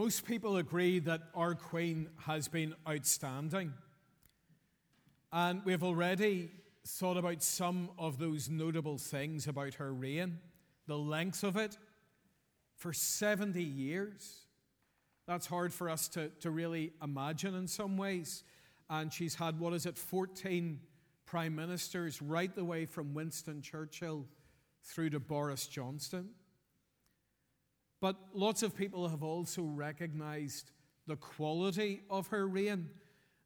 Most people agree that our Queen has been outstanding. And we've already thought about some of those notable things about her reign, the length of it for 70 years. That's hard for us to, to really imagine in some ways. And she's had, what is it, 14 prime ministers, right the way from Winston Churchill through to Boris Johnson. But lots of people have also recognized the quality of her reign,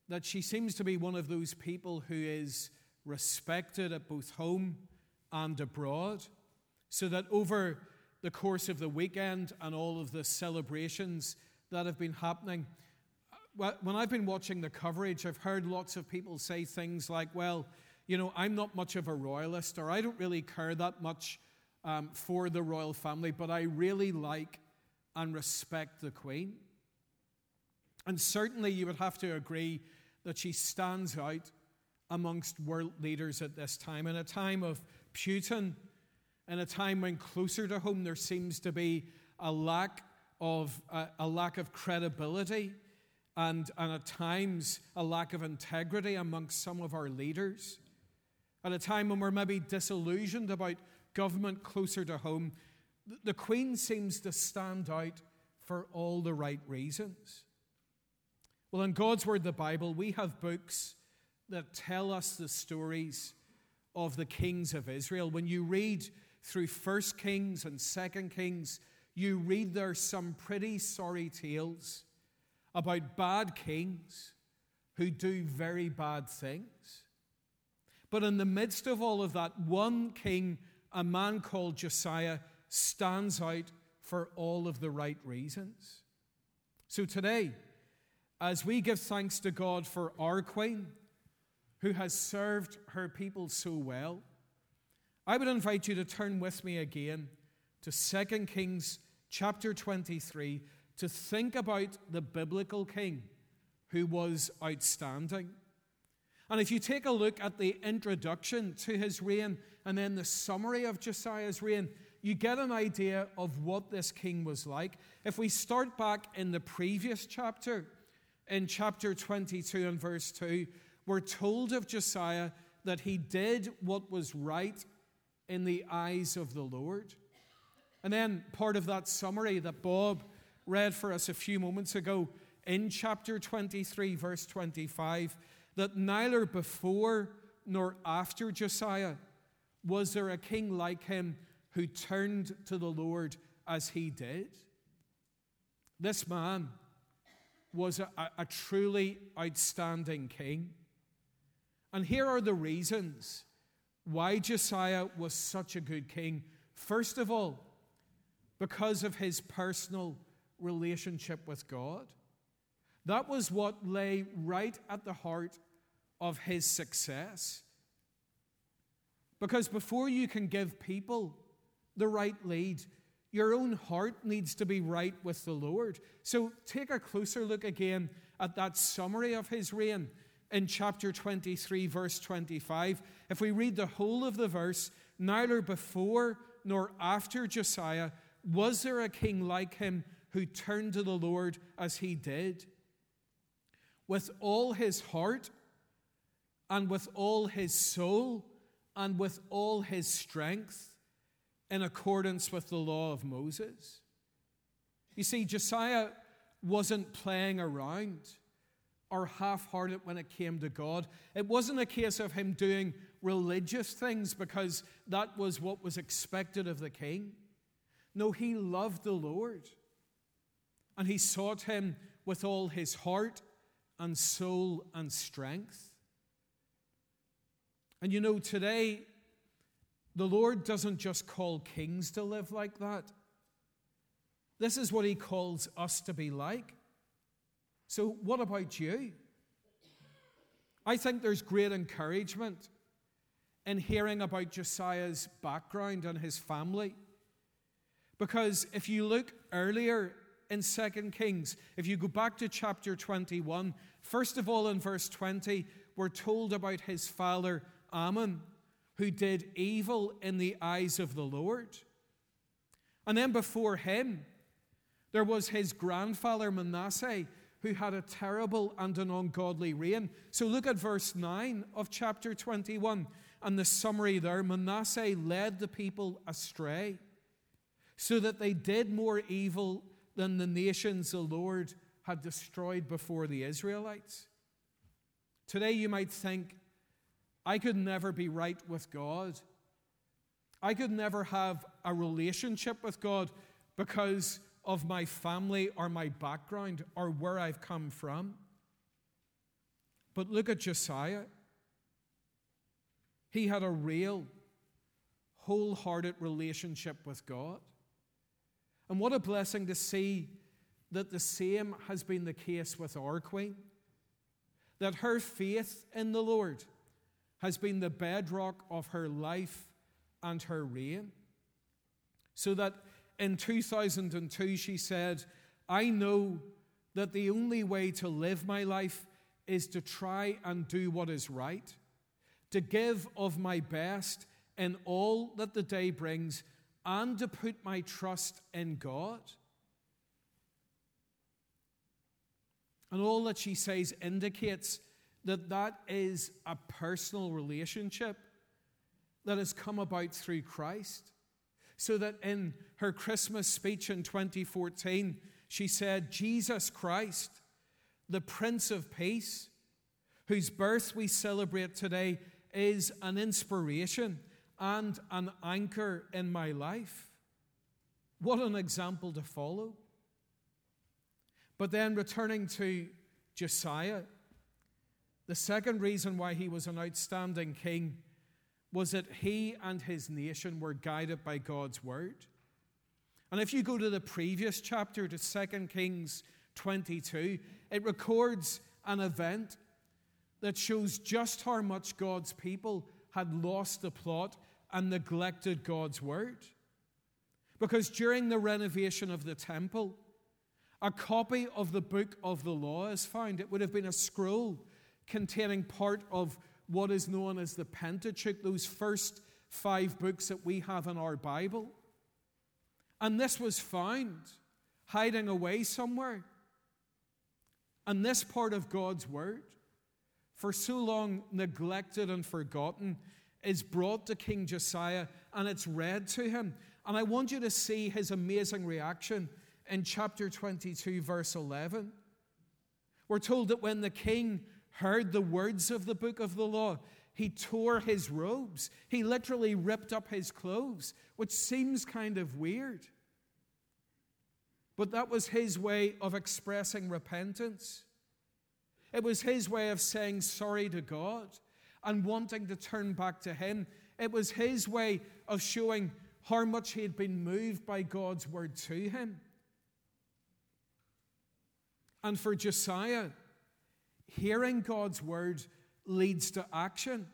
that she seems to be one of those people who is respected at both home and abroad, so that over the course of the weekend and all of the celebrations that have been happening, uh, when I've been watching the coverage, I've heard lots of people say things like, well, you know, I'm not much of a royalist, or I don't really care that much um, for the royal family, but I really like and respect the Queen. And certainly you would have to agree that she stands out amongst world leaders at this time. In a time of Putin, in a time when closer to home there seems to be a lack of, uh, a lack of credibility and, and at times a lack of integrity amongst some of our leaders. At a time when we're maybe disillusioned about government closer to home, the Queen seems to stand out for all the right reasons. Well, in God's Word, the Bible, we have books that tell us the stories of the kings of Israel. When you read through First Kings and Second Kings, you read there some pretty sorry tales about bad kings who do very bad things. But in the midst of all of that, one king a man called Josiah stands out for all of the right reasons. So today, as we give thanks to God for our Queen, who has served her people so well, I would invite you to turn with me again to 2 Kings chapter 23 to think about the biblical king who was outstanding. And if you take a look at the introduction to his reign and then the summary of Josiah's reign, you get an idea of what this king was like. If we start back in the previous chapter, in chapter 22 and verse 2, we're told of Josiah that he did what was right in the eyes of the Lord. And then part of that summary that Bob read for us a few moments ago in chapter 23, verse 25 that neither before nor after Josiah was there a king like him who turned to the Lord as he did. This man was a, a, truly outstanding king. And here are the reasons why Josiah was such a good king. First of all, because of his personal relationship with God. That was what lay right at the heart of his success. Because before you can give people the right lead, your own heart needs to be right with the Lord. So take a closer look again at that summary of his reign in chapter 23, verse 25. If we read the whole of the verse, neither before nor after Josiah was there a king like him who turned to the Lord as he did. With all his heart and with all his soul and with all his strength in accordance with the law of Moses. You see, Josiah wasn't playing around or half hearted when it came to God. It wasn't a case of him doing religious things because that was what was expected of the king. No, he loved the Lord and he sought him with all his heart and soul and strength. And you know, today, the Lord doesn't just call kings to live like that. This is what He calls us to be like. So, what about you? I think there's great encouragement in hearing about Josiah's background and his family. Because if you look earlier in 2 Kings, if you go back to chapter 21, first of all in verse 20, we're told about his father Amon, who did evil in the eyes of the Lord. And then before him, There was his grandfather Manasseh, who had a terrible and an ungodly reign. So look at verse 9 of chapter 21 and the summary there Manasseh led the people astray, so that they did more evil than the nations the Lord had destroyed before the Israelites. Today you might think, I could never be right with God. I could never have a relationship with God because of my family or my background or where I've come from. But look at Josiah. He had a real, wholehearted relationship with God. And what a blessing to see that the same has been the case with our Queen. That her faith in the Lord has been the bedrock of her life and her reign. So that in 2002, she said, I know that the only way to live my life is to try and do what is right, to give of my best in all that the day brings, and to put my trust in God. And all that she says indicates that that is a personal relationship that has come about through Christ. So that in her Christmas speech in 2014, she said, Jesus Christ, the Prince of Peace, whose birth we celebrate today, is an inspiration and an anchor in my life. What an example to follow. But then returning to Josiah, the second reason why he was an outstanding king was that he and his nation were guided by God's word. And if you go to the previous chapter, to 2 Kings 22, it records an event that shows just how much God's people had lost the plot and neglected God's word. Because during the renovation of the temple, a copy of the book of the law is found. It would have been a scroll containing part of what is known as the Pentateuch, those first five books that we have in our Bible. And this was found hiding away somewhere. And this part of God's Word, for so long neglected and forgotten, is brought to King Josiah and it's read to him. And I want you to see his amazing reaction in chapter 22, verse 11. We're told that when the king heard the words of the book of the law, he tore his robes. He literally ripped up his clothes, which seems kind of weird. But that was his way of expressing repentance. It was his way of saying sorry to God and wanting to turn back to him. It was his way of showing how much he had been moved by God's word to him. And for Josiah, Hearing God's word leads to action.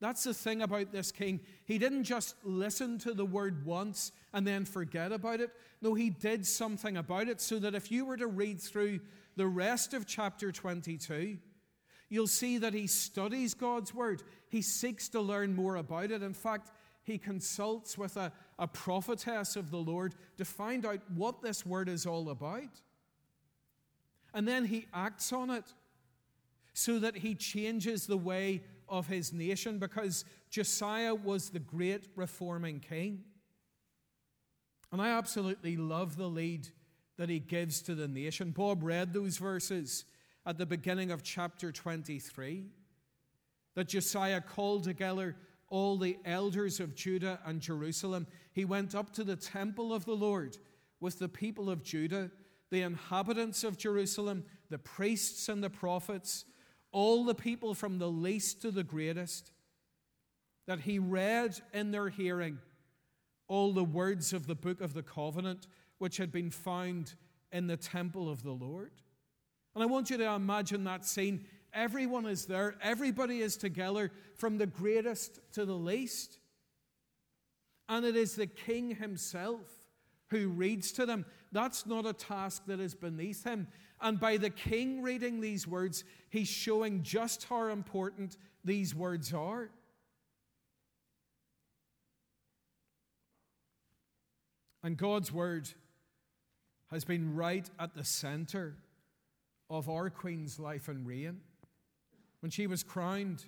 That's the thing about this king. He didn't just listen to the word once and then forget about it. No, he did something about it so that if you were to read through the rest of chapter 22, you'll see that he studies God's word. He seeks to learn more about it. In fact, he consults with a, a prophetess of the Lord to find out what this word is all about and then he acts on it so that he changes the way of his nation because Josiah was the great reforming king. And I absolutely love the lead that he gives to the nation. Bob read those verses at the beginning of chapter 23 that Josiah called together all the elders of Judah and Jerusalem. He went up to the temple of the Lord with the people of Judah the inhabitants of Jerusalem, the priests and the prophets, all the people from the least to the greatest, that he read in their hearing all the words of the book of the covenant which had been found in the temple of the Lord. And I want you to imagine that scene. Everyone is there, everybody is together, from the greatest to the least. And it is the king himself who reads to them. That's not a task that is beneath him. And by the king reading these words, he's showing just how important these words are. And God's word has been right at the center of our Queen's life and reign. When she was crowned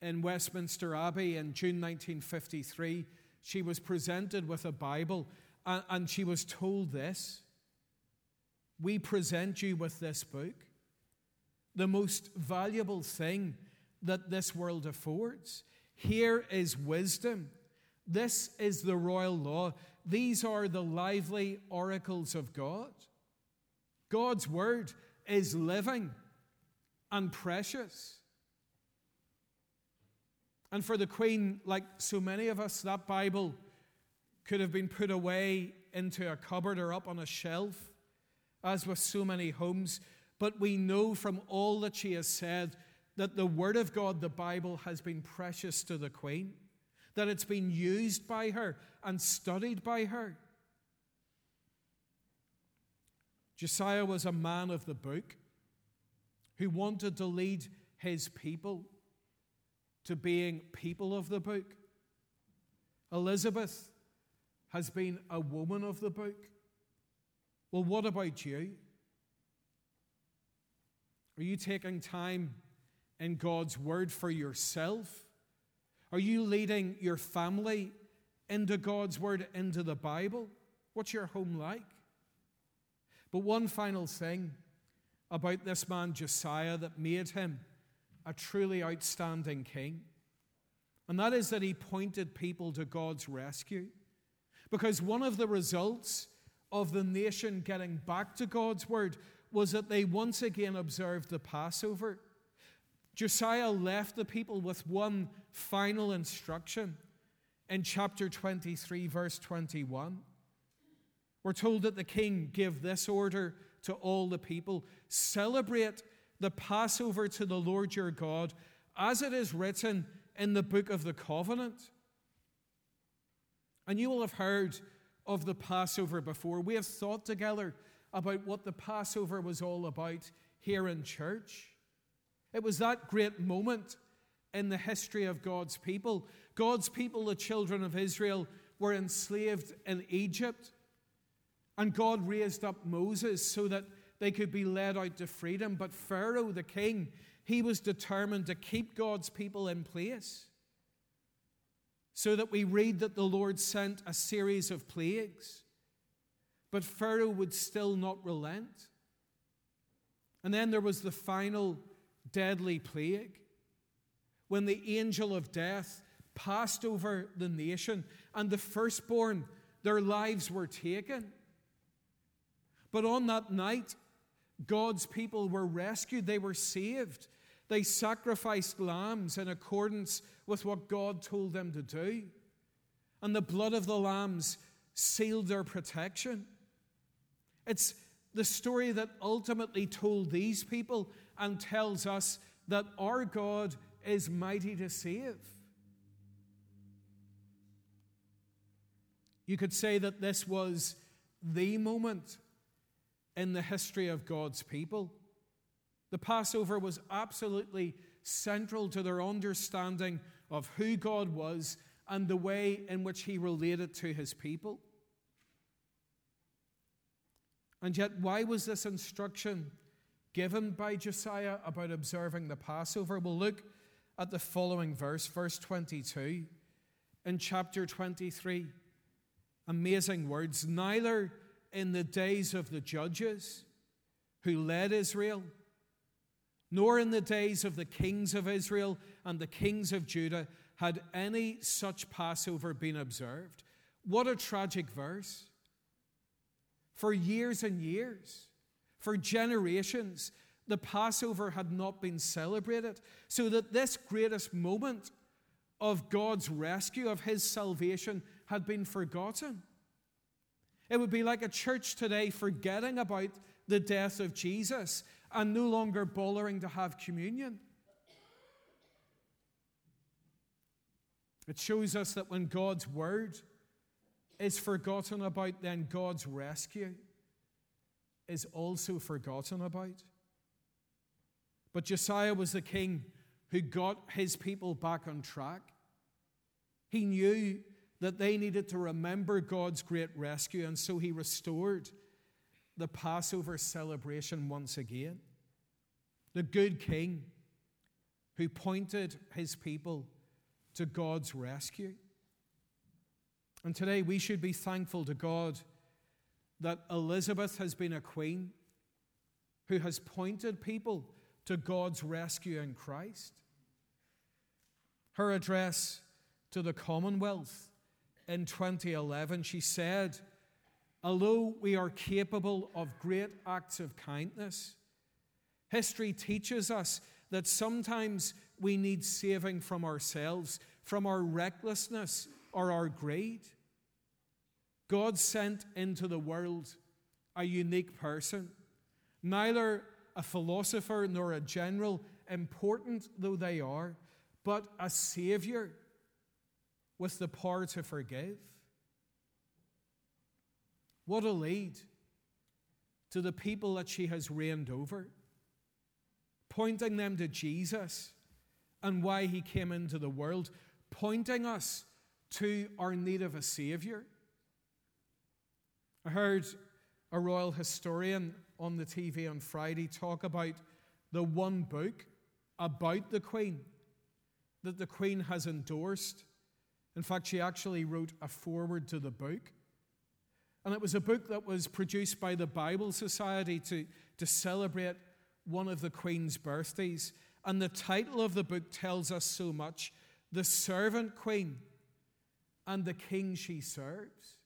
in Westminster Abbey in June 1953, she was presented with a Bible and, and she was told this We present you with this book, the most valuable thing that this world affords. Here is wisdom. This is the royal law. These are the lively oracles of God. God's word is living and precious. And for the Queen, like so many of us, that Bible could have been put away into a cupboard or up on a shelf, as with so many homes. But we know from all that she has said that the Word of God, the Bible, has been precious to the Queen, that it's been used by her and studied by her. Josiah was a man of the book who wanted to lead his people to being people of the book. Elizabeth has been a woman of the book. Well, what about you? Are you taking time in God's Word for yourself? Are you leading your family into God's Word, into the Bible? What's your home like? But one final thing about this man Josiah that made him a truly outstanding king, and that is that he pointed people to God's rescue. Because one of the results of the nation getting back to God's word was that they once again observed the Passover. Josiah left the people with one final instruction in chapter 23, verse 21. We're told that the king gave this order to all the people celebrate the Passover to the Lord your God, as it is written in the book of the covenant. And you will have heard of the Passover before. We have thought together about what the Passover was all about here in church. It was that great moment in the history of God's people. God's people, the children of Israel, were enslaved in Egypt. And God raised up Moses so that they could be led out to freedom. But Pharaoh, the king, he was determined to keep God's people in place. So that we read that the Lord sent a series of plagues. But Pharaoh would still not relent. And then there was the final deadly plague when the angel of death passed over the nation and the firstborn, their lives were taken. But on that night, God's people were rescued, they were saved. They sacrificed lambs in accordance with what God told them to do. And the blood of the lambs sealed their protection. It's the story that ultimately told these people and tells us that our God is mighty to save. You could say that this was the moment in the history of God's people. The Passover was absolutely central to their understanding of who God was and the way in which he related to his people. And yet, why was this instruction given by Josiah about observing the Passover? We'll look at the following verse, verse 22, in chapter 23. Amazing words. Neither in the days of the judges who led Israel, nor in the days of the kings of Israel and the kings of Judah had any such Passover been observed. What a tragic verse. For years and years, for generations, the Passover had not been celebrated, so that this greatest moment of God's rescue, of His salvation, had been forgotten. It would be like a church today forgetting about the death of Jesus and no longer bothering to have communion. It shows us that when God's word is forgotten about, then God's rescue is also forgotten about. But Josiah was the king who got his people back on track. He knew that they needed to remember God's great rescue, and so he restored the Passover celebration once again. The good king who pointed his people to God's rescue. And today we should be thankful to God that Elizabeth has been a queen who has pointed people to God's rescue in Christ. Her address to the Commonwealth in 2011, she said, Although we are capable of great acts of kindness, history teaches us that sometimes we need saving from ourselves, from our recklessness or our greed. God sent into the world a unique person, neither a philosopher nor a general, important though they are, but a Savior with the power to forgive. What a lead to the people that she has reigned over, pointing them to Jesus and why he came into the world, pointing us to our need of a Savior. I heard a royal historian on the TV on Friday talk about the one book about the Queen that the Queen has endorsed. In fact, she actually wrote a foreword to the book. And it was a book that was produced by the Bible Society to, to celebrate one of the Queen's birthdays. And the title of the book tells us so much The Servant Queen and the King She Serves.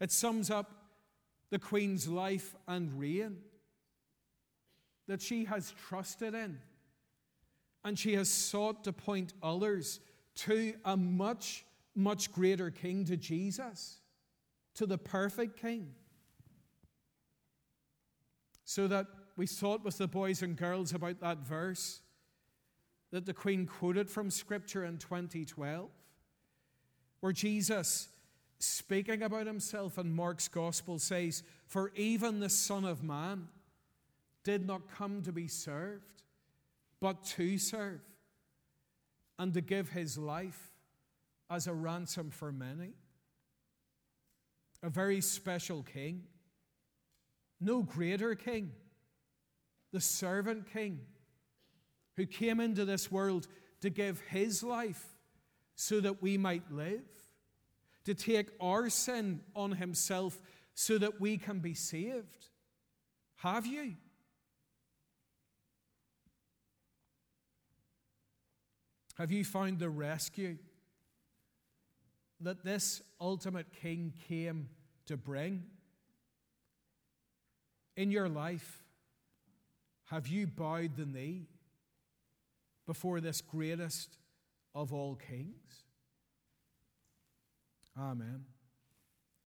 It sums up the Queen's life and reign that she has trusted in. And she has sought to point others to a much, much greater King, to Jesus, to the perfect King. So that we thought with the boys and girls about that verse that the Queen quoted from Scripture in 2012, where Jesus speaking about himself in Mark's gospel, says, For even the Son of Man did not come to be served, but to serve, and to give his life as a ransom for many. A very special king, no greater king, the servant king, who came into this world to give his life so that we might live to take our sin on himself so that we can be saved? Have you? Have you found the rescue that this ultimate King came to bring? In your life, have you bowed the knee before this greatest of all kings? Amen.